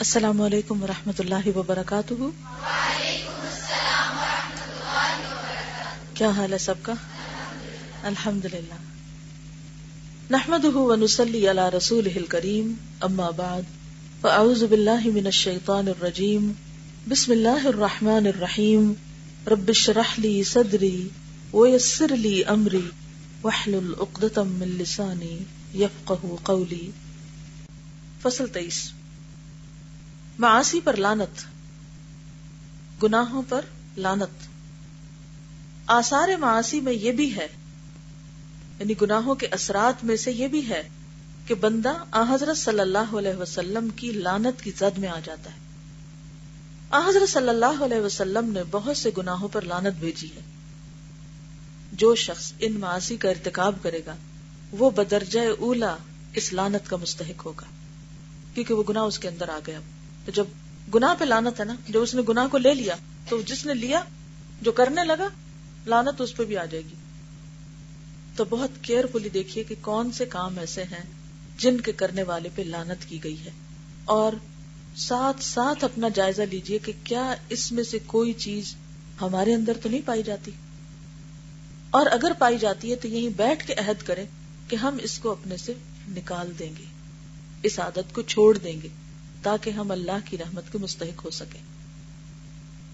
السلام علیکم ورحمۃ اللہ وبرکاتہ۔ کیا حال ہے سب کا؟ الحمد للہ نحمد ونسلی علی رسول کریم اما بعد، فاعوذ باللہ من الشیطان الرجیم، بسم اللہ الرحمن الرحیم، رب اشرح لی صدری ویسر لی امری، واحلل عقدۃ من لسانی یفقهوا قولی۔ فصل تیئیس۔ معاصی پر لانت، گناہوں پر لانت۔ آثار معاصی میں یہ بھی ہے یعنی گناہوں کے اثرات میں سے یہ بھی ہے کہ بندہ آ حضرت صلی اللہ علیہ وسلم کی لانت کی زد میں آ جاتا ہے۔ آ حضرت صلی اللہ علیہ وسلم نے بہت سے گناہوں پر لانت بھیجی ہے۔ جو شخص ان معاشی کا ارتکاب کرے گا، وہ بدرجہ اولا اس لانت کا مستحق ہوگا، کیونکہ وہ گناہ اس کے اندر آ گیا۔ تو جب گناہ پہ لانت ہے نا، جب اس نے گناہ کو لے لیا، تو جس نے لیا، جو کرنے لگا، لانت اس پہ بھی آ جائے گی۔ تو بہت کیئرفلی دیکھیے کہ کون سے کام ایسے ہیں جن کے کرنے والے پہ لانت کی گئی ہے۔ اور ساتھ ساتھ اپنا جائزہ لیجیے کہ کیا اس میں سے کوئی چیز ہمارے اندر تو نہیں پائی جاتی۔ اور اگر پائی جاتی ہے تو یہیں بیٹھ کے عہد کریں کہ ہم اس کو اپنے سے نکال دیں گے، اس عادت کو چھوڑ دیں گے۔ تاکہ ہم اللہ کی رحمت کے مستحق ہو سکیں۔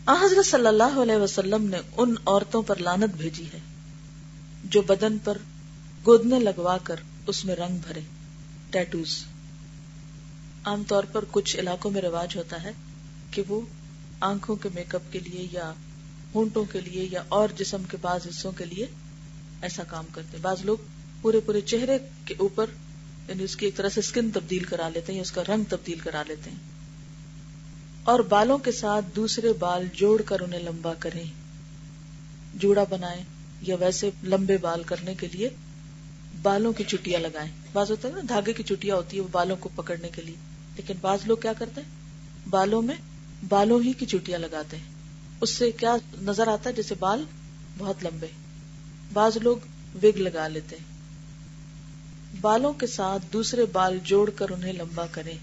حضرت صلی اللہ علیہ وسلم نے ان عورتوں پر لانت بھیجی ہے، جو بدن پر گودنے لگوا کر اس میں رنگ بھرے ٹیٹوز عام طور پر کچھ علاقوں میں رواج ہوتا ہے کہ وہ آنکھوں کے میک اپ کے لیے یا ہونٹوں کے لیے یا اور جسم کے بعض حصوں کے لیے ایسا کام کرتے۔ بعض لوگ پورے پورے چہرے کے اوپر یعنی اس کی ایک طرح سے اسکن تبدیل کرا لیتے ہیں اس کا رنگ تبدیل کرا لیتے ہیں۔ اور بالوں کے ساتھ دوسرے بال جوڑ کر انہیں لمبا کریں۔ جوڑا بنائیں یا ویسے لمبے بال کرنے کے لیے بالوں کی چٹیاں لگائیں۔ بعض ہوتا ہے نا دھاگے کی چٹیاں ہوتی ہے وہ بالوں کو پکڑنے کے لیے۔ لیکن بعض لوگ کیا کرتے ہیں؟ بالوں میں بالوں ہی کی چٹیاں لگاتے ہیں۔ اس سے کیا نظر آتا ہے؟ جیسے بال بہت لمبے۔ بعض لوگ وگ لگا لیتے ہیں۔ بالوں کے ساتھ دوسرے بال جوڑ کر انہیں لمبا کریں۔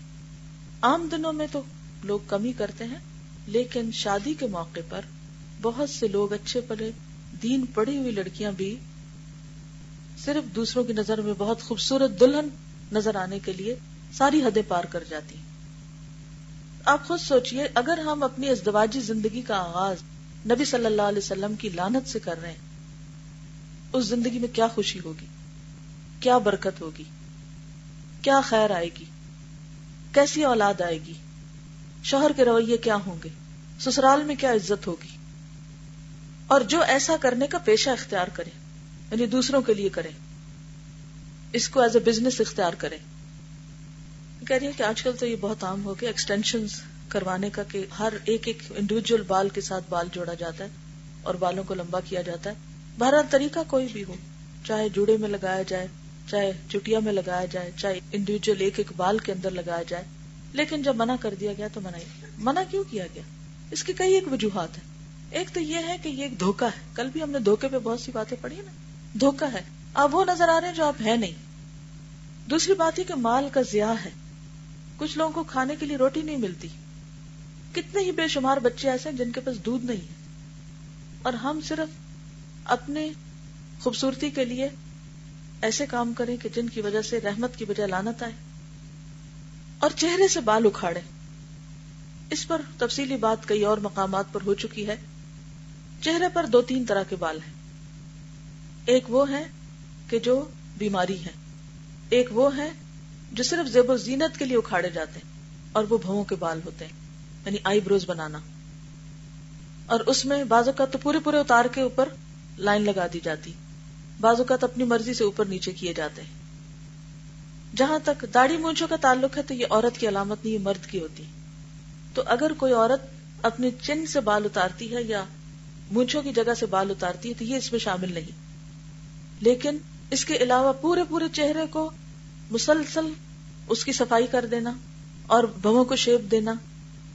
عام دنوں میں تو لوگ کمی کرتے ہیں، لیکن شادی کے موقع پر بہت سے لوگ اچھے پڑے دین پڑی ہوئی لڑکیاں بھی صرف دوسروں کی نظر میں بہت خوبصورت دلہن نظر آنے کے لیے ساری حدیں پار کر جاتی۔ آپ خود سوچئے، اگر ہم اپنی ازدواجی زندگی کا آغاز نبی صلی اللہ علیہ وسلم کی لانت سے کر رہے ہیں، اس زندگی میں کیا خوشی ہوگی؟ کیا برکت ہوگی؟ کیا خیر آئے گی؟ کیسی اولاد آئے گی؟ شوہر کے رویے کیا ہوں گے؟ سسرال میں کیا عزت ہوگی؟ اور جو ایسا کرنے کا پیشہ اختیار کرے یعنی دوسروں کے لیے کرے، اس کو ایز اے بزنس اختیار کرے۔ کہہ رہی ہے کہ آج کل تو یہ بہت عام ہو گیا ایکسٹینشن کروانے کا کہ ہر ایک ایک انڈیویجل بال کے ساتھ بال جوڑا جاتا ہے اور بالوں کو لمبا کیا جاتا ہے۔ بہرحال طریقہ کوئی بھی ہو، چاہے جوڑے میں لگایا جائے چاہے چٹیا میں لگایا جائے، چاہے انڈیویجل ایک ایک بال کے اندر لگایا جائے، لیکن جب منع کر دیا گیا تو منع منع کیوں کیا گیا؟ اس کی کئی ایک وجوہات ہیں۔ ایک تو یہ ہے کہ یہ ایک دھوکا ہے۔ کل بھی ہم نے دھوکے پہ بہت سی باتیں پڑھی نا۔ دھوکا ہے۔ آپ وہ نظر آ رہے ہیں جو آپ ہے نہیں۔ دوسری بات یہ کہ مال کا ضیاع ہے۔ کچھ لوگوں کو کھانے کے لیے روٹی نہیں ملتی۔ کتنے ہی بے شمار بچے ایسے ہیں جن کے پاس دودھ نہیں ہے۔ اور ہم صرف اپنے خوبصورتی کے لیے ایسے کام کریں کہ جن کی وجہ سے رحمت کی بجائے لانت آئے اور چہرے سے بال اکھاڑے۔ اس پر تفصیلی بات کئی اور مقامات پر ہو چکی ہے۔ چہرے پر دو تین طرح کے بال ہیں۔ ایک وہ ہے کہ جو بیماری ہے ایک وہ ہے جو صرف زیب و زینت کے لیے اکھاڑے جاتے ہیں اور وہ بھووں کے بال ہوتے ہیں یعنی آئی بروز بنانا۔ اور اس میں بازو کا تو پورے پورے اتار کے اوپر لائن لگا دی جاتی۔ بعض اوقات اپنی مرضی سے اوپر نیچے کیے جاتے ہیں۔ جہاں تک داڑھی مونچھوں کا تعلق ہے تو یہ عورت کی علامت نہیں، یہ مرد کی ہوتی۔ تو اگر کوئی عورت اپنے چن سے بال اتارتی ہے یا مونچھوں کی جگہ سے بال اتارتی ہے تو یہ اس میں شامل نہیں۔ لیکن اس کے علاوہ پورے پورے چہرے کو مسلسل اس کی صفائی کر دینا اور بھووں کو شیپ دینا،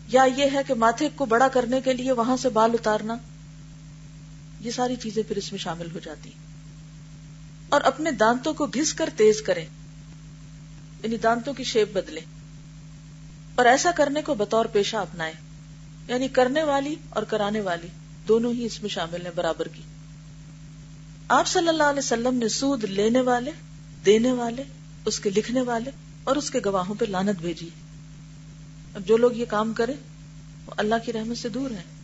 یا یہ ہے کہ ماتھے کو بڑا کرنے کے لیے وہاں سے بال اتارنا، یہ ساری چیزیں پھر اس میں شامل ہو جاتی۔ ہیں اور اپنے دانتوں کو گھس کر تیز کریں۔ یعنی دانتوں کی شیپ بدلے اور ایسا کرنے کو بطور پیشہ اپنائے یعنی کرنے والی اور کرانے والی دونوں ہی اس میں شامل ہیں، برابر کی۔ آپ صلی اللہ علیہ وسلم نے سود لینے والے، دینے والے، اس کے لکھنے والے اور اس کے گواہوں پہ لانت بھیجی۔ اب جو لوگ یہ کام کرے وہ اللہ کی رحمت سے دور ہیں۔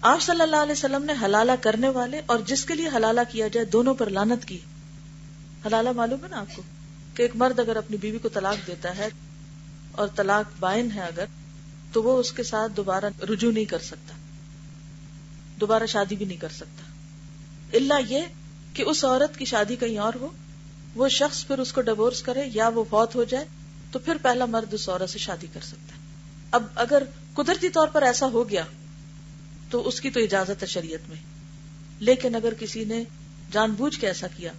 آپ صلی اللہ علیہ وسلم نے حلالہ کرنے والے اور جس کے لیے حلالہ کیا جائے دونوں پر لانت کی۔ حلالہ معلوم ہے نا آپ کو کہ ایک مرد اگر اپنی بیوی کو طلاق دیتا ہے اور طلاق بائن ہے اگر، تو وہ اس کے ساتھ دوبارہ رجوع نہیں کر سکتا۔ دوبارہ شادی بھی نہیں کر سکتا۔ اللہ یہ کہ اس عورت کی شادی کہیں اور ہو، وہ شخص پھر اس کو ڈیوس کرے یا وہ فوت ہو جائے، تو پھر پہلا مرد اس عورت سے شادی کر سکتا ہے۔ اب اگر قدرتی طور پر ایسا ہو گیا تو اس کی تو اجازت ہے شریعت میں۔ لیکن اگر کسی نے جان بوجھ کے ایسا کیا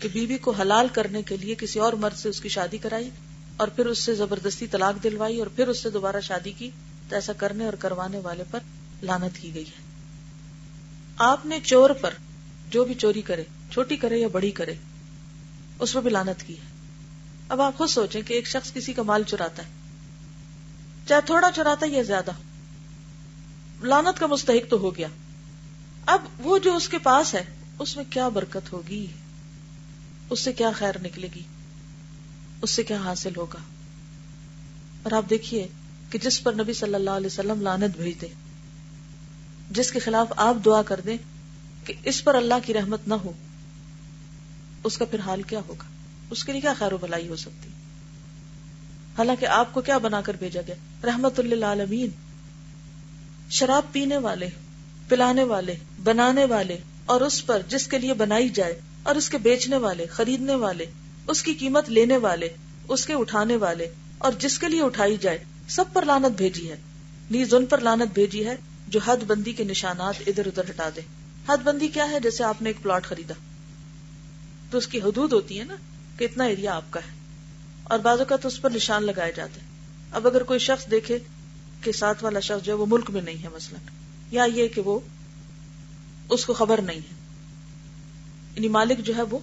کہ بیوی کو حلال کرنے کے لیے کسی اور مرد سے اس کی شادی کرائی اور پھر اس سے زبردستی طلاق دلوائی اور پھر اس سے دوبارہ شادی کی، تو ایسا کرنے اور کروانے والے پر لانت کی گئی ہے۔ آپ نے چور پر جو بھی چوری کرے، چھوٹی کرے یا بڑی کرے، اس پر بھی لانت کی ہے۔ اب آپ خود سوچیں کہ ایک شخص کسی کا مال چراتا ہے، چاہے تھوڑا چراتا ہے یا زیادہ۔ ہو لانت کا مستحق تو ہو گیا۔ اب وہ جو اس کے پاس ہے، اس میں کیا برکت ہوگی؟ اس سے کیا خیر نکلے گی؟ اس سے کیا حاصل ہوگا؟ اور آپ دیکھیے کہ جس پر نبی صلی اللہ علیہ وسلم لانت بھیج دے جس کے خلاف آپ دعا کر دیں کہ اس پر اللہ کی رحمت نہ ہو، اس کا پھر حال کیا ہوگا؟ اس کے لیے کیا خیر و بھلائی ہو سکتی؟ حالانکہ آپ کو کیا بنا کر بھیجا گیا؟ رحمت اللہ عالمین شراب پینے والے، پلانے والے، بنانے والے، اور اس پر جس کے لیے بنائی جائے، اور اس کے بیچنے والے، خریدنے والے، اس کی قیمت لینے والے، اس کے اٹھانے والے، اور جس کے لیے اٹھائی جائے، سب پر لانت بھیجی ہے۔ نیز ان پر لانت بھیجی ہے جو حد بندی کے نشانات ادھر ادھر ہٹا دے۔ حد بندی کیا ہے؟ جیسے آپ نے ایک پلاٹ خریدا۔ تو اس کی حدود ہوتی ہے نا کہ اتنا ایریا آپ کا ہے۔ اور بعض اوقات اس پر نشان لگائے جاتے اب اگر کوئی شخص دیکھے کہ ساتھ والا شخص جو ہے وہ ملک میں نہیں ہے مثلا۔ یا یہ کہ وہ اس کو خبر نہیں ہے۔ یعنی مالک جو ہے وہ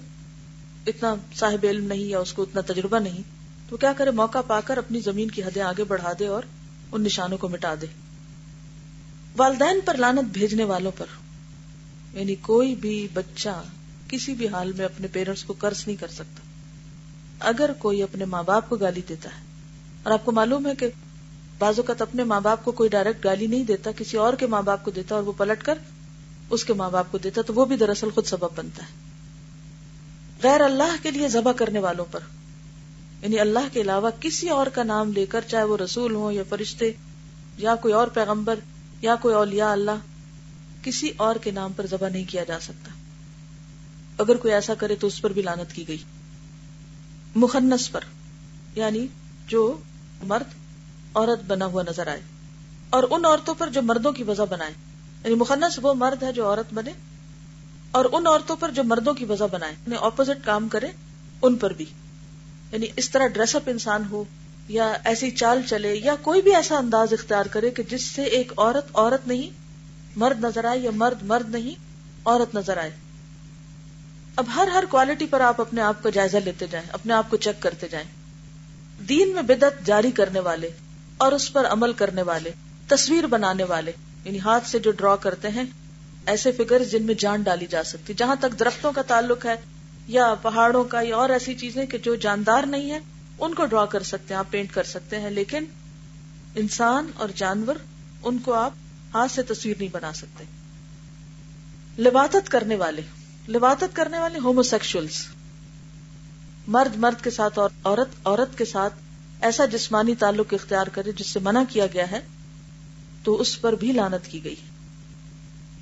اتنا صاحب علم نہیں یا اس کو اتنا تجربہ نہیں۔ تو کیا کرے؟ موقع پا کر اپنی زمین کی حدیں آگے بڑھا دے اور ان نشانوں کو مٹا دے۔ والدین پر لانت بھیجنے والوں پر۔ یعنی کوئی بھی بچہ کسی بھی حال میں اپنے پیرنٹس کو قرض نہیں کر سکتا۔ اگر کوئی اپنے ماں باپ کو گالی دیتا ہے اور آپ کو معلوم ہے کہ بعض اوقات اپنے ماں باپ کو کوئی ڈائریکٹ گالی نہیں دیتا، کسی اور کے ماں باپ کو دیتا اور وہ پلٹ کر اس کے ماں باپ کو دیتا، تو وہ بھی دراصل خود سبب بنتا ہے۔ غیر اللہ کے لیے ذبح کرنے والوں پر یعنی اللہ کے علاوہ کسی اور کا نام لے کر چاہے وہ رسول ہو یا فرشتے یا کوئی اور پیغمبر یا کوئی اولیاء اللہ، کسی اور کے نام پر ذبح نہیں کیا جا سکتا۔ اگر کوئی ایسا کرے تو اس پر بھی لانت کی گئی۔ مخنس پر یعنی جو مرد عورت بنا ہوا نظر آئے اور ان عورتوں پر جو مردوں کی وجہ بنائے یعنی مخنس وہ مرد ہے جو عورت بنے اور ان عورتوں پر جو مردوں کی وجہ بنائے یعنی اپوزٹ کام کرے ان پر بھی۔ یعنی اس طرح ڈریس اپ انسان ہو یا ایسی چال چلے یا کوئی بھی ایسا انداز اختیار کرے کہ جس سے ایک عورت عورت نہیں، مرد نظر آئے یا مرد مرد نہیں، عورت نظر آئے۔ اب ہر ہر کوالٹی پر آپ اپنے آپ کا جائزہ لیتے جائیں، اپنے آپ کو چیک کرتے جائیں۔ دین میں بدت جاری کرنے والے اور اس پر عمل کرنے والے، تصویر بنانے والے یعنی ہاتھ سے جو ڈرا کرتے ہیں، ایسے فگر جن میں جان ڈالی جا سکتی، جہاں تک درختوں کا تعلق ہے یا پہاڑوں کا یا اور ایسی چیزیں کہ جو جاندار نہیں ہے ان کو ڈرا کر سکتے ہیں، آپ پینٹ کر سکتے ہیں، لیکن انسان اور جانور، ان کو آپ ہاتھ سے تصویر نہیں بنا سکتے۔ لبادت کرنے والے لبادت کرنے والے ہومو سیکشلس مرد مرد کے ساتھ اور عورت عورت کے ساتھ ایسا جسمانی تعلق اختیار کرے جس سے منع کیا گیا ہے، تو اس پر بھی لانت کی گئی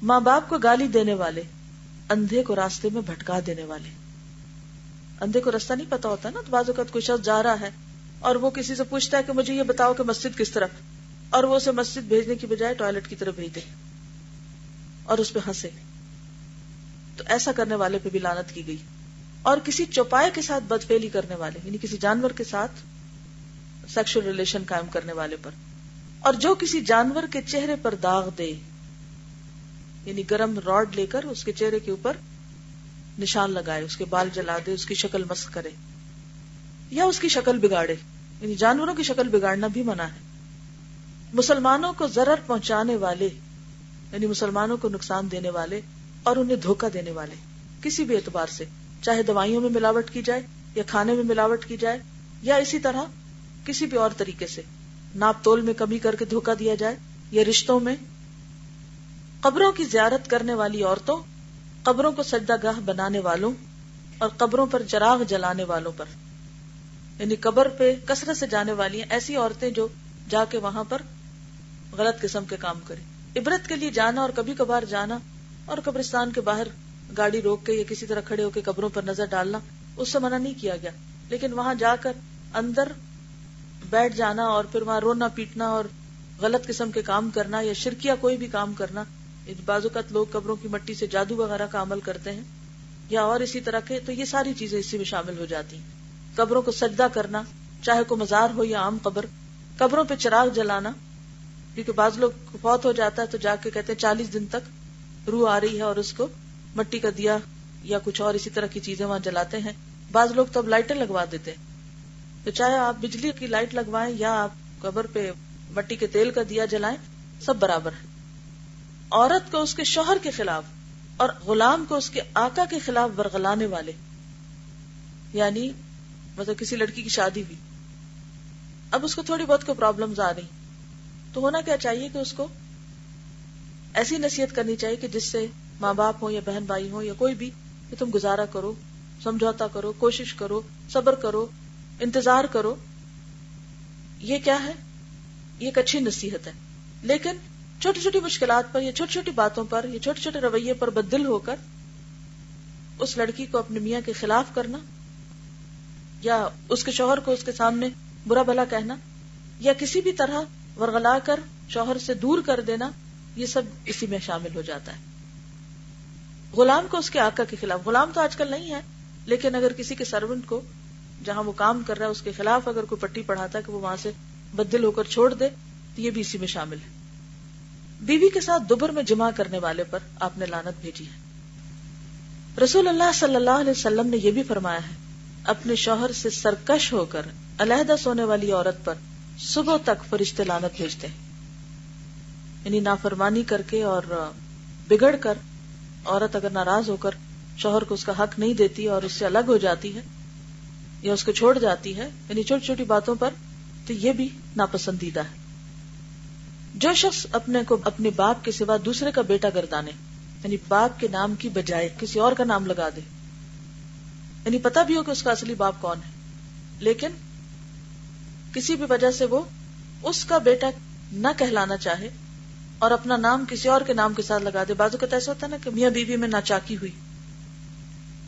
ماں باپ کو گالی دینے والے، اندھے کو راستے میں بھٹکا دینے والے۔ اندھے کو راستہ نہیں پتا ہوتا نا، تو بعض اوقات کوئی شخص جا رہا ہے اور وہ کسی سے پوچھتا ہے کہ مجھے یہ بتاؤ کہ مسجد کس طرف، اور وہ اسے مسجد بھیجنے کی بجائے ٹوائلٹ کی طرف بھیج دے اور اس پہ ہنسے۔ تو ایسا کرنے والے پہ بھی لانت کی گئی۔ اور کسی چوپائے کے ساتھ بدفیلی کرنے والے یعنی کسی جانور کے ساتھ سیکشل ریلیشن قائم کرنے والے پر۔ اور جو کسی جانور کے چہرے پر داغ دے یعنی گرم راڈ لے کر اس کے چہرے کے اوپر نشان لگائے، اس کے بال جلا دے، اس کی شکل مسخ کرے، یا اس کی شکل بگاڑے۔ یعنی جانوروں کی شکل بگاڑنا بھی منع ہے۔ مسلمانوں کو ضرر پہنچانے والے یعنی مسلمانوں کو نقصان دینے والے اور انہیں دھوکہ دینے والے، کسی بھی اعتبار سے، چاہے دوائیوں میں ملاوٹ کی جائے یا کھانے میں ملاوٹ کی جائے یا اسی طرح کسی بھی اور طریقے سے، ناپ تول میں کمی کر کے دھوکہ دیا جائے یا رشتوں میں۔ قبروں کی زیارت کرنے والی عورتوں، قبروں کو سجدہ گاہ بنانے والوں اور قبروں پر چراغ جلانے والوں پر۔ یعنی قبر پہ کثرت سے جانے والی ہیں ایسی عورتیں جو جا کے وہاں پر غلط قسم کے کام کریں۔ عبرت کے لیے جانا اور کبھی کبھار جانا اور قبرستان کے باہر گاڑی روک کے یا کسی طرح کھڑے ہو کے قبروں پر نظر ڈالنا، اس سے منع نہیں کیا گیا۔ لیکن وہاں جا کر اندر بیٹھ جانا اور پھر وہاں رونا پیٹنا اور غلط قسم کے کام کرنا یا شرکیا کوئی بھی کام کرنا بعض اوقات لوگ قبروں کی مٹی سے جادو وغیرہ کا عمل کرتے ہیں یا اور اسی طرح کے، تو یہ ساری چیزیں اسی میں شامل ہو جاتی ہیں۔ قبروں کو سجدہ کرنا، چاہے کو مزار ہو یا عام قبر، قبروں پہ چراغ جلانا، کیونکہ بعض لوگ فوت ہو جاتا ہے تو جا کے کہتے ہیں چالیس دن تک روح آ رہی ہے اور اس کو مٹی کا دیا یا کچھ اور اسی طرح کی چیزیں وہاں جلاتے ہیں۔ بعض لوگ تو اب لائٹیں لگوا دیتے ہیں۔ تو چاہے آپ بجلی کی لائٹ لگوائیں یا آپ قبر پہ مٹی کے تیل کا دیا جلائیں، سب برابر ہے۔ عورت کو اس کے شوہر کے خلاف اور غلام کو اس کے آقا کے خلاف برگلانے والے۔ یعنی مطلب کسی لڑکی کی شادی ہوئی۔ اب اس کو تھوڑی بہت کو پرابلم آ رہی۔ تو ہونا کیا چاہیے کہ اس کو ایسی نصیحت کرنی چاہیے کہ جس سے ماں باپ ہو یا بہن بھائی ہو یا کوئی بھی، کہ تم گزارا کرو، سمجھوتا کرو، کوشش کرو، صبر کرو۔ انتظار کرو، یہ کیا ہے؟ یہ ایک اچھی نصیحت ہے۔ لیکن چھوٹی چھوٹی مشکلات پر یا چھوٹی چھوٹی باتوں پر یا چھوٹے چھوٹے رویے پر بدل ہو کر اس لڑکی کو اپنے میاں کے خلاف کرنا، یا اس کے شوہر کو اس کے سامنے برا بھلا کہنا، یا کسی بھی طرح ورگلا کر شوہر سے دور کر دینا، یہ سب اسی میں شامل ہو جاتا ہے۔ غلام کو اس کے آقا کے خلاف، غلام تو آج کل نہیں ہے، لیکن اگر کسی کے سروینٹ کو جہاں وہ کام کر رہا ہے، اس کے خلاف اگر کوئی پٹی پڑھاتا ہے کہ وہ وہاں سے بدل ہو کر چھوڑ دے، تو یہ بھی اسی میں شامل ہے۔ بیوی کے ساتھ دوبر میں جمع کرنے والے پر آپ نے لانت بھیجی ہے۔ رسول اللہ صلی اللہ علیہ وسلم نے یہ بھی فرمایا ہے، اپنے شوہر سے سرکش ہو کر علیحدہ سونے والی عورت پر صبح تک فرشتے لانت بھیجتے ہیں۔ یعنی نافرمانی کر کے اور بگڑ کر عورت اگر ناراض ہو کر شوہر کو اس کا حق نہیں دیتی اور اس سے الگ ہو جاتی ہے یا اس کو چھوڑ جاتی ہے یعنی چھوٹی چھوٹی باتوں پر، تو یہ بھی ناپسندیدہ ہے۔ جو شخص اپنے کو اپنے باپ کے سوا دوسرے کا بیٹا گردانے یعنی باپ کے نام کی بجائے کسی اور کا نام لگا دے یعنی پتا بھی ہو کہ اس کا اصلی باپ کون ہے۔ لیکن کسی بھی وجہ سے وہ اس کا بیٹا نہ کہلانا چاہے اور اپنا نام کسی اور کے نام کے ساتھ لگا دے۔ بازو کا ایسا ہوتا ہے نا کہ میاں بیوی میں ناچاکی ہوئی،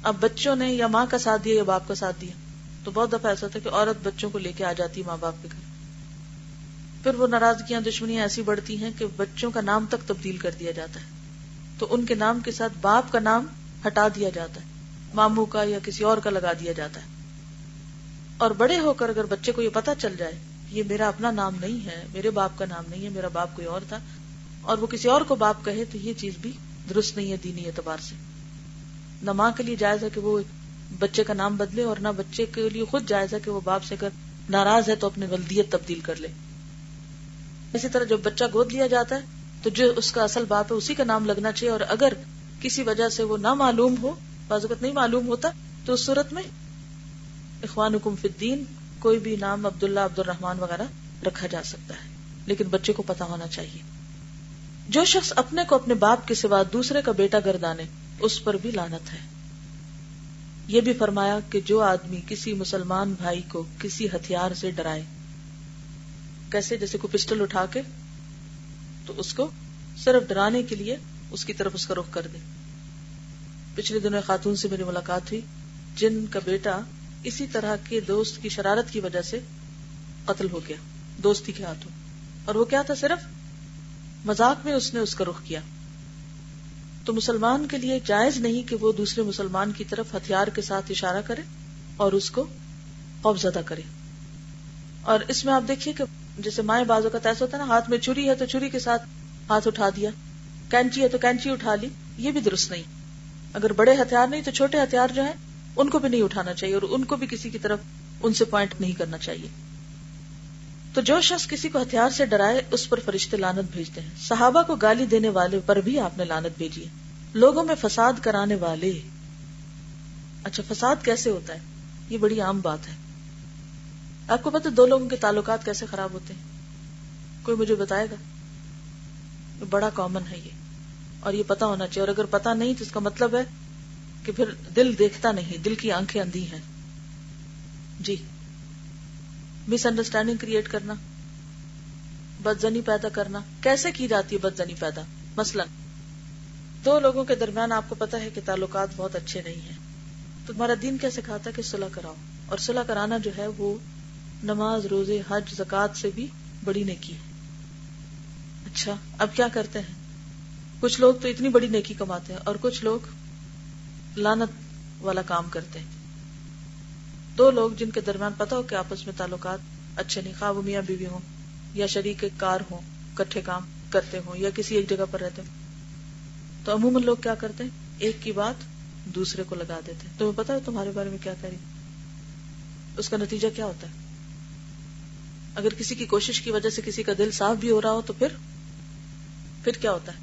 اب بچوں نے یا ماں کا ساتھ دیا یا باپ کا ساتھ دیا۔ تو بہت دفعہ ایسا ہوتا ہے کہ عورت بچوں کو لے کے آ جاتی ماں باپ کے گھر۔ پھر وہ ناراضگیاں دشمنیاں ایسی بڑھتی ہیں کہ بچوں کا نام تک تبدیل کر دیا جاتا ہے۔ تو ان کے نام کے ساتھ باپ کا نام ہٹا دیا جاتا ہے۔ ماموں کا یا کسی اور کا لگا دیا جاتا ہے۔ اور بڑے ہو کر اگر بچے کو یہ پتا چل جائے یہ میرا اپنا نام نہیں ہے، میرے باپ کا نام نہیں ہے، میرا باپ کوئی اور تھا، اور وہ کسی اور کو باپ کہے تو یہ چیز بھی درست نہیں ہے دینی اعتبار سے۔ نہ ماں کے لیے جائز ہے کہ وہ بچے کا نام بدلے اور نہ بچے کے لیے خود جائز ہے کہ وہ باپ سے اگر ناراض ہے تو اپنی ولدیت تبدیل کر لے۔ اسی طرح جب بچہ گود لیا جاتا ہے تو جو اس کا اصل باپ ہے اسی کا نام لگنا چاہیے اور اگر کسی وجہ سے وہ نہ معلوم ہو بازوقت نہیں معلوم ہوتا، تو اس صورت میں اخوان حکم فدین کوئی بھی نام عبداللہ عبد الرحمان وغیرہ رکھا جا سکتا ہے، لیکن بچے کو پتا ہونا چاہیے۔ جو شخص اپنے کو اپنے باپ کے سوا دوسرے کا بیٹا گردانے، اس پر بھی لانت ہے۔ یہ بھی فرمایا کہ جو آدمی کسی مسلمان بھائی کو کسی ہتھیار سے ڈرائے، کیسے؟ جیسے کوئی پسٹل اٹھا کے تو اس کو صرف ڈرانے کے لیے اس کی طرف اس کا رخ کر دے۔ پچھلے دنوں خاتون سے میری ملاقات ہوئی، جن کا بیٹا اسی طرح کے دوست کی شرارت کی وجہ سے قتل ہو گیا، دوستی کے ہاتھوں۔ اور وہ کیا تھا صرف؟ مذاق میں اس نے اس کا رخ کیا۔ تو مسلمان کے لیے جائز نہیں کہ وہ دوسرے مسلمان کی طرف ہتھیار کے ساتھ اشارہ کرے اور اس کو خوف زدہ کرے۔ اور اس میں آپ دیکھیے کہ جیسے مائیں بازو کا تیسا ہوتا ہے نا، ہاتھ میں چھری ہے تو چھری کے ساتھ ہاتھ اٹھا دیا، کینچی ہے تو کینچی اٹھا لی، یہ بھی درست نہیں۔ اگر بڑے ہتھیار نہیں تو چھوٹے ہتھیار جو ہیں، ان کو بھی نہیں اٹھانا چاہیے اور ان کو بھی کسی کی طرف ان سے پوائنٹ نہیں کرنا چاہیے۔ تو جو شخص کسی کو ہتھیار سے ڈرائے، اس پر فرشتے لانت بھیجتے ہیں۔ صحابہ کو گالی دینے والے پر بھی آپ نے لانت بھیجی ہے۔ لوگوں میں فساد کرانے والے۔ اچھا فساد کیسے ہوتا ہے؟ یہ بڑی عام بات ہے۔ آپ کو پتا دو لوگوں کے تعلقات کیسے خراب ہوتے ہیں؟ کوئی مجھے بتائے گا؟ بڑا کامن ہے یہ۔ اور یہ پتا ہونا چاہیے۔ اور اگر پتا نہیں تو اس کا مطلب ہے کہ پھر دل دیکھتا نہیں، دل کی آنکھیں اندھی ہیں۔ جی۔ مس انڈرسٹینڈنگ کریٹ کرنا، بدزنی پیدا کرنا۔ کیسے کی جاتی ہے بدزنی پیدا؟ مثلا، دو لوگوں کے درمیان آپ کو پتا ہے کہ تعلقات بہت اچھے نہیں ہیں۔ تو تمہارا دین کیا سکھاتا ہے کہ صلح کراؤ؟ اور صلح کرانا جو ہے وہ نماز، روزے، حج زکات سے بھی بڑی نیکی ہے۔ اچھا اب کیا کرتے ہیں؟ کچھ لوگ تو اتنی بڑی نیکی کماتے ہیں اور کچھ لوگ لانت والا کام کرتے ہیں۔ دو لوگ جن کے درمیان پتا ہو کہ آپس میں تعلقات اچھے نہیں خواب میاں بیوی ہوں، یا شریک کار ہوں، کٹھے کام کرتے ہوں، یا کسی ایک جگہ پر رہتے ہوں۔ تو عموماً لوگ کیا کرتے ہیں؟ ایک کی بات دوسرے کو لگا دیتے تمہیں پتا ہے تمہارے بارے میں کیا کری اس کا نتیجہ کیا ہوتا ہے؟ اگر کسی کی کوشش کی وجہ سے کسی کا دل صاف بھی ہو رہا ہو تو پھر پھر کیا ہوتا ہے؟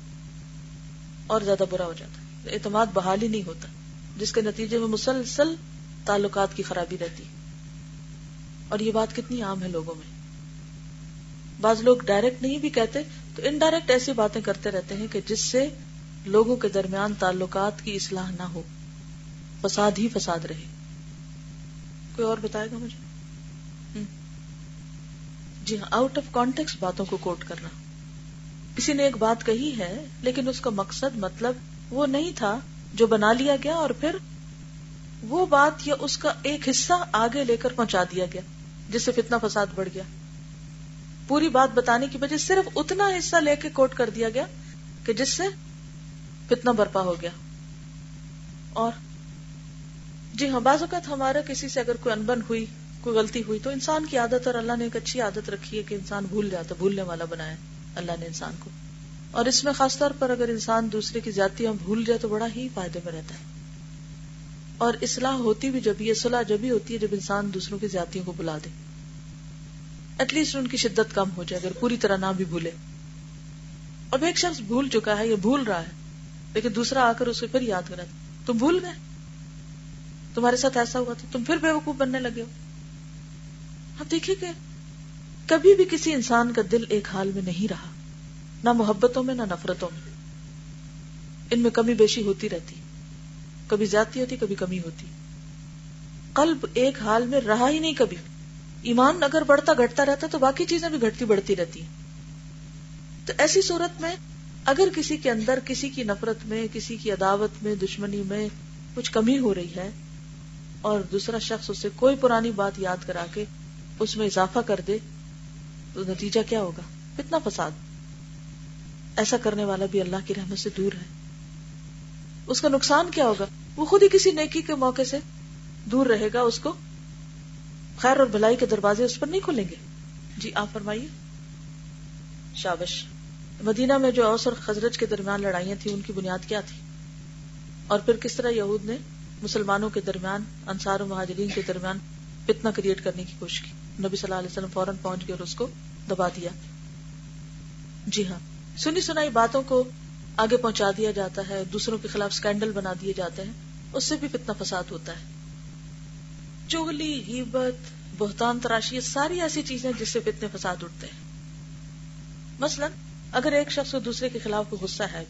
اور زیادہ برا ہو جاتا ہے۔ اعتماد بحال ہی نہیں ہوتا، جس کے نتیجے میں مسلسل تعلقات کی خرابی رہتی اور یہ بات کتنی عام ہے لوگوں میں۔ بعض لوگ ڈائریکٹ نہیں بھی کہتے، تو انڈائریکٹ ایسی باتیں کرتے رہتے ہیں کہ جس سے لوگوں کے درمیان تعلقات کی اصلاح نہ ہو۔ فساد ہی فساد رہے۔ کوئی اور بتائے گا مجھے؟ جی ہاں آؤٹ آف کانٹیکس باتوں کو کوٹ کرنا۔ کسی نے ایک بات کہی ہے، لیکن اس کا مقصد مطلب وہ نہیں تھا جو بنا لیا گیا اور پھر وہ بات یا اس کا ایک حصہ آگے لے کر پہنچا دیا گیا، جس سے فتنا فساد بڑھ گیا۔ پوری بات بتانے کی وجہ صرف اتنا حصہ لے کے کوٹ کر دیا گیا کہ جس سے فتنا برپا ہو گیا۔ اور جی ہاں بعض اوقات ہمارا کسی سے اگر کوئی انبن ہوئی، کوئی غلطی ہوئی، تو انسان کی عادت اور اللہ نے ایک اچھی عادت رکھی ہے کہ انسان بھول جاتا، بھولنے والا بنایا اللہ نے انسان کو۔ اور اس میں خاص طور پر اگر انسان دوسرے کی جاتیاں بھول جائے تو بڑا ہی فائدے میں رہتا ہے۔ اور اصلاح ہوتی بھی جب یہ صلاح جب ہی ہوتی ہے جب انسان دوسروں کی زیادتیوں کو بلا دے۔ ایٹ لیسٹ ان کی شدت کم ہو جائے، اگر پوری طرح نہ بھی بھولے۔ اب ایک شخص بھول چکا ہے یا بھول رہا ہے، لیکن دوسرا آ کر اسے پھر یاد کرا، تم بھول گئے؟ تمہارے ساتھ ایسا ہوا تھا تم پھر بے وقوف بننے لگے ہو؟ اب دیکھیے کہ کبھی بھی کسی انسان کا دل ایک حال میں نہیں رہا، نہ محبتوں میں، نہ نفرتوں میں۔ ان میں کمی بیشی ہوتی رہتی۔ کبھی زیادتی ہوتی، کبھی کمی ہوتی۔ قلب ایک حال میں رہا ہی نہیں کبھی۔ ایمان اگر بڑھتا، گھٹتا رہتا، تو باقی چیزیں بھی گھٹتی بڑھتی رہتی۔ ہیں تو ایسی صورت میں اگر کسی کے اندر، کسی کی نفرت میں، کسی کی عداوت میں، دشمنی میں کچھ کمی ہو رہی ہے اور دوسرا شخص اسے کوئی پرانی بات یاد کرا کے اس میں اضافہ کر دے، تو نتیجہ کیا ہوگا؟ کتنا فساد۔ ایسا کرنے والا بھی اللہ کی رحمت سے دور ہے۔ اس کا نقصان کیا ہوگا؟ وہ خود ہی کسی نیکی کے موقع سے دور رہے گا، اس کو خیر اور بھلائی کے دروازے اس پر نہیں کھولیں گے۔ جی آپ فرمائیے۔ شابش، مدینہ میں جو اوس اور خزرج کے درمیان لڑائیاں تھیں، ان کی بنیاد کیا تھی؟ اور پھر کس طرح یہود نے مسلمانوں کے درمیان، انصار و مہاجرین کے درمیان فتنہ کریٹ کرنے کی کوشش کی؟ نبی صلی اللہ علیہ وسلم فوراً پہنچ گئے اور اس کو دبا دیا۔ جی ہاں۔ سنی سنائی باتوں کو آگے پہنچا دیا جاتا ہے، دوسروں کے خلاف اسکینڈل بنا دیے جاتے ہیں، اس سے بھی فتنا فساد ہوتا ہے۔ چگلی ہیبت، بہتان، تراشی ساری ایسی چیزیں جس سے فتنے فساد اٹھتے ہیں۔ مثلا، اگر ایک شخص کو دوسرے کے خلاف کوئی غصہ ہے،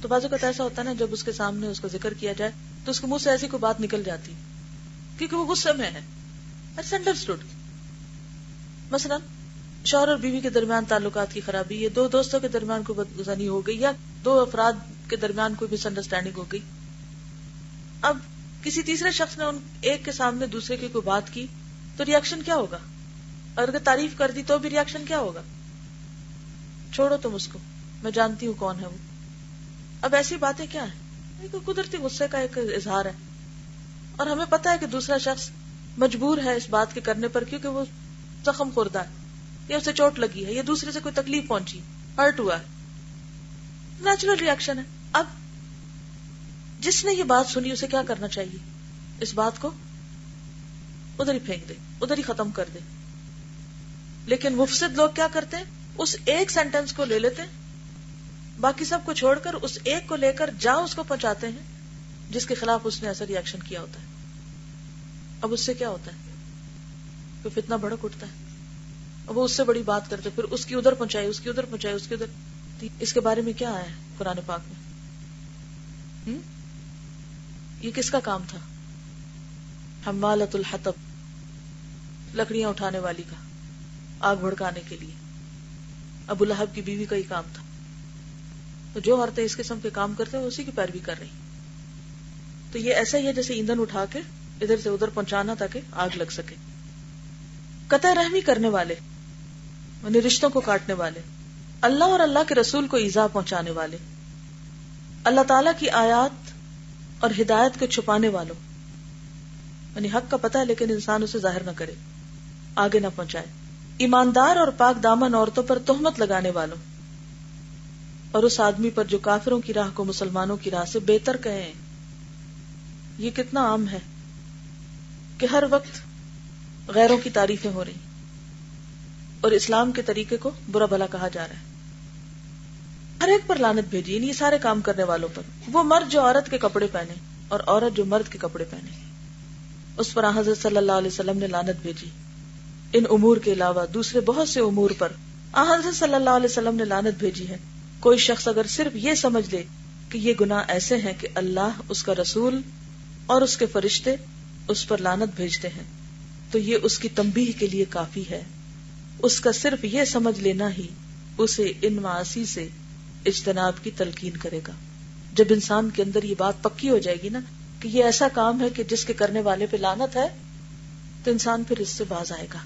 تو بازو کا ایسا ہوتا ہے نا، جب اس کے سامنے اس کا ذکر کیا جائے، تو اس کے منہ سے ایسی کوئی بات نکل جاتی، کیونکہ وہ غصے میں ہے۔ مثلا، شوہر اور بیوی کے درمیان تعلقات کی خرابی، یہ دو دوستوں کے درمیان کوئی بدگزانی ہو گئی، یا دو افراد کے درمیان کوئی مس انڈرسٹینڈنگ ہو گئی۔ اب کسی تیسرے شخص نے ان ایک کے سامنے دوسرے کی کوئی بات کی تو ریئیکشن کیا ہوگا؟ اور اگر تعریف کر دی تو بھی ریئیکشن کیا ہوگا؟ چھوڑو تم اس کو، میں جانتی ہوں کون ہے وہ۔ اب ایسی باتیں کیا ہیں؟ قدرتی غصے کا ایک اظہار ہے۔ اور ہمیں پتا ہے کہ دوسرا شخص مجبور ہے اس بات کے کرنے پر کیونکہ وہ زخم خوردہ ہے۔ یا اسے چوٹ لگی ہے یا دوسرے سے کوئی تکلیف پہنچی، ہرٹ ہوا ہے۔ نیچرل ریئیکشن ہے. اب جس نے یہ بات سنی، اسے کیا کرنا چاہیے؟ اس بات کو ادھر ہی پھینک دے، ادھر ہی ختم کر دے۔ لیکن مفسد لوگ کیا کرتے ہیں؟ اس ایک سینٹینس کو لے لیتے ہیں، باقی سب کو چھوڑ کر اس ایک کو لے کر جا اس کو پہنچاتے ہیں، جس کے خلاف اس نے ایسا ریئیکشن کیا ہوتا ہے۔ اب اس سے کیا ہوتا ہے؟ پھر فتنا بھڑک اٹھتا ہے۔ اب وہ اس سے بڑی بات کرتے پھر اس کی ادھر پہنچائی، اس کی ادھر پہنچائی، اس کی ادھر۔ سکتی اس کے بارے میں کیا آیا قرآن پاک میں؟ یہ کس کا کام تھا؟ حمالت الحطب، لکڑیاں اٹھانے والی کا، آگ بھڑکانے کے لیے۔ ابو لہب کی بیوی کا ہی کام تھا۔ تو جو عورتیں اس قسم کے کام کرتے ہیں اسی کی پیروی کر رہی تو یہ ایسا ہی ہے جیسے ایندھن اٹھا کے ادھر سے ادھر پہنچانا تاکہ آگ لگ سکے۔ قطع رحمی کرنے والے یعنی رشتوں کو کاٹنے والے۔ اللہ اور اللہ کے رسول کو ایزا پہنچانے والے۔ اللہ تعالی کی آیات اور ہدایت کو چھپانے والوں۔ یعنی حق کا پتہ ہے، لیکن انسان اسے ظاہر نہ کرے، آگے نہ پہنچائے۔ ایماندار اور پاک دامن عورتوں پر تہمت لگانے والوں۔ اور اس آدمی پر جو کافروں کی راہ کو مسلمانوں کی راہ سے بہتر کہیں یہ کتنا عام ہے کہ ہر وقت غیروں کی تعریفیں ہو رہی اور اسلام کے طریقے کو برا بھلا کہا جا رہا ہے۔ ہر ایک پر لانت بھیجی یعنی یہ سارے کام کرنے والوں پر۔ وہ مرد جو عورت کے کپڑے پہنے اور عورت جو مرد کے کپڑے پہنے۔ اس پر حضرت صلی اللہ علیہ وسلم نے لانت بھیجی۔ ان امور کے علاوہ دوسرے بہت سے امور پر۔ حضرت صلی اللہ علیہ وسلم نے لانت بھیجی ہے۔ کوئی شخص اگر صرف یہ سمجھ لے کہ یہ گناہ ایسے ہیں کہ اللہ اس کا رسول اور اس کے فرشتے اس پر لانت بھیجتے ہیں، تو یہ اس کی تمبی کے لیے کافی ہے۔ اس کا صرف یہ سمجھ لینا ہی، اسے ان معاشی سے اجتناب کی تلقین کرے گا۔ جب انسان کے اندر یہ بات پکی ہو جائے گی نا کہ یہ ایسا کام ہے کہ جس کے کرنے والے پہ لانت ہے، تو انسان پھر اس سے باز آئے گا۔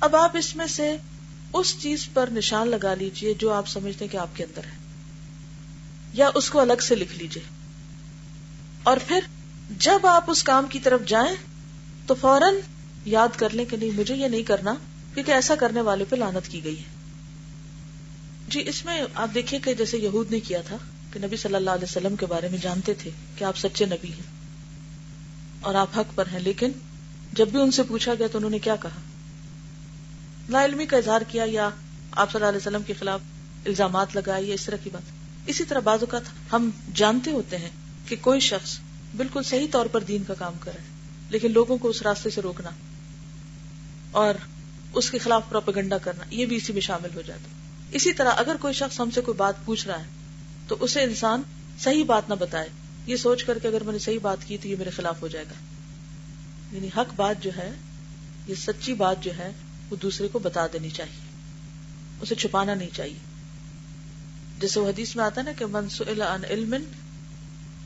اب آپ اس میں سے اس چیز پر نشان لگا لیجیے جو آپ سمجھتے ہیں کہ آپ کے اندر ہے۔ یا اس کو الگ سے لکھ لیجیے۔ اور پھر جب آپ اس کام کی طرف جائیں، تو فوراً یاد کر لیں کہ نہیں، مجھے یہ نہیں کرنا کیونکہ ایسا کرنے والے پہ لانت کی گئی ہے۔ جی اس میں آپ دیکھیں کہ جیسے یہود نے کیا تھا کہ نبی صلی اللہ علیہ وسلم کے بارے میں جانتے تھے کہ آپ سچے نبی ہیں اور آپ حق پر ہیں، لیکن جب بھی ان سے پوچھا گیا تو انہوں نے کیا کہا؟ لا علمی کا اظہار کیا یا آپ صلی اللہ علیہ وسلم کے خلاف الزامات لگائے یا اس طرح کی بات؟ اسی طرح بعض اوقات ہم جانتے ہوتے ہیں کہ کوئی شخص بالکل صحیح طور پر دین کا کام کرے لیکن لوگوں کو اس راستے سے روکنا اور اس کے خلاف پروپگنڈا کرنا، یہ بھی اسی میں شامل ہو جاتا اسی طرح اگر کوئی شخص ہم سے کوئی بات پوچھ رہا ہے، تو اسے انسان صحیح بات نہ بتائے۔ یہ سوچ کر کہ اگر میں نے صحیح بات کی تو یہ میرے خلاف ہو جائے گا۔ یعنی حق بات جو ہے، یہ سچی بات جو ہے، وہ دوسرے کو بتا دینی چاہیے۔ اسے چھپانا نہیں چاہیے۔ جیسے وہ حدیث میں آتا ہے نا کہ منسوخ علم،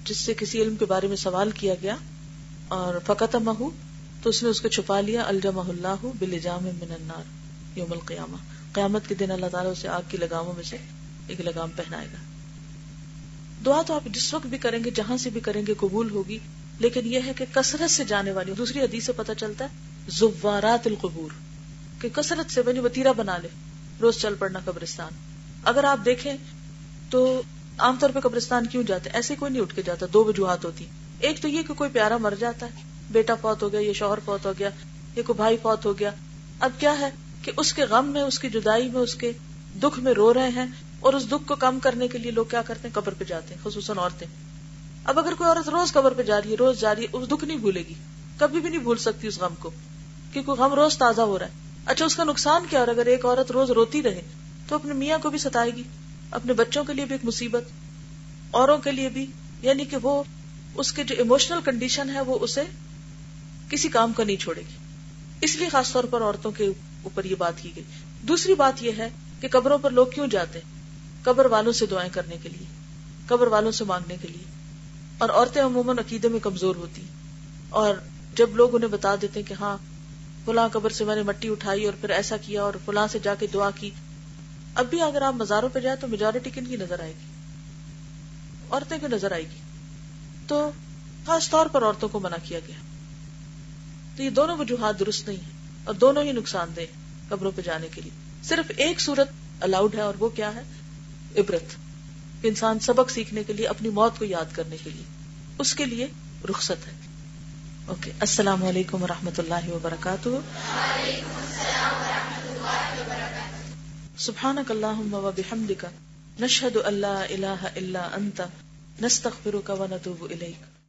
جس سے کسی علم کے بارے میں سوال کیا گیا اور فقط مہو تو اس نے اس کو چھپا لیا الجمہ اللہ بلجام من النار یوم القیامہ۔ قیامت کے دن اللہ تعالیٰ اسے آگ کی لگاموں میں سے ایک لگام پہنائے گا۔ دعا تو آپ جس وقت بھی کریں گے، جہاں سے بھی کریں گے، قبول ہوگی۔ لیکن یہ ہے کہ کثرت سے جانے والی، دوسری حدیث سے پتہ چلتا ہے، زوارات القبور، کہ کثرت سے بنی وتیرا بنا لے، روز چل پڑنا قبرستان۔ اگر آپ دیکھیں تو عام طور پہ قبرستان کیوں جاتے؟ ایسے کوئی نہیں اٹھ کے جاتا، دو وجوہات ہوتی۔ ایک تو یہ کہ کوئی پیارا مر جاتا ہے، بیٹا فوت ہو گیا یہ شوہر فوت ہو گیا یہ کوئی بھائی فوت ہو گیا۔ اب کیا ہے؟ کہ اس کے غم میں، اس کی جدائی میں، اس کے دکھ میں رو رہے ہیں اور اس دکھ کو کم کرنے کے لیے لوگ کیا کرتے ہیں؟ قبر پہ جاتے ہیں، خصوصاً عورتیں۔ اب اگر کوئی عورت روز قبر پہ جا رہی ہے، روز جا رہی ہے، اس دکھ نہیں بھولے گی۔ کبھی بھی نہیں بھول سکتی اس غم کو، کیونکہ غم روز تازہ ہو رہا ہے۔ اچھا اس کا نقصان کیا اور اگر ایک عورت روز روتی رہے تو اپنے میاں کو بھی ستائے گی، اپنے بچوں کے لیے بھی ایک مصیبت، اوروں کے لیے بھی۔ یعنی کہ وہ، اس کے جو ایموشنل کنڈیشن ہے، وہ اسے کسی کام کا نہیں چھوڑے گی۔ اس لیے خاص طور پر عورتوں کے اوپر یہ بات کی گئی۔ دوسری بات یہ ہے کہ قبروں پر لوگ کیوں جاتے قبر والوں سے دعائیں کرنے کے لیے، قبر والوں سے مانگنے کے لیے۔ اور عورتیں عموماً عقیدے میں کمزور ہوتی اور جب لوگ انہیں بتا دیتے کہ ہاں فلاں قبر سے میں نے مٹی اٹھائی اور پھر ایسا کیا اور فلاں سے جا کے دعا کی، اب بھی اگر آپ مزاروں پہ جائیں تو میجورٹی کن کی نظر آئے گی؟ عورتیں کی نظر آئے گی؟ تو خاص طور پر عورتوں کو منع کیا گیا۔ تو یہ دونوں وجوہات درست نہیں ہے اور دونوں ہی نقصان دہ قبروں پہ جانے کے لیے۔ صرف ایک صورت الاؤڈ ہے اور وہ کیا ہے؟ عبرت انسان سبق سیکھنے کے لیے، اپنی موت کو یاد کرنے کے لیے۔ اس کے لیے رخصت ہے۔ اوکے السلام علیکم و رحمۃ اللہ وبرکاتہ۔ سبحانك اللهم وبحمدك نشهد ان لا اله الا انت نستغفرك ونتوب اليك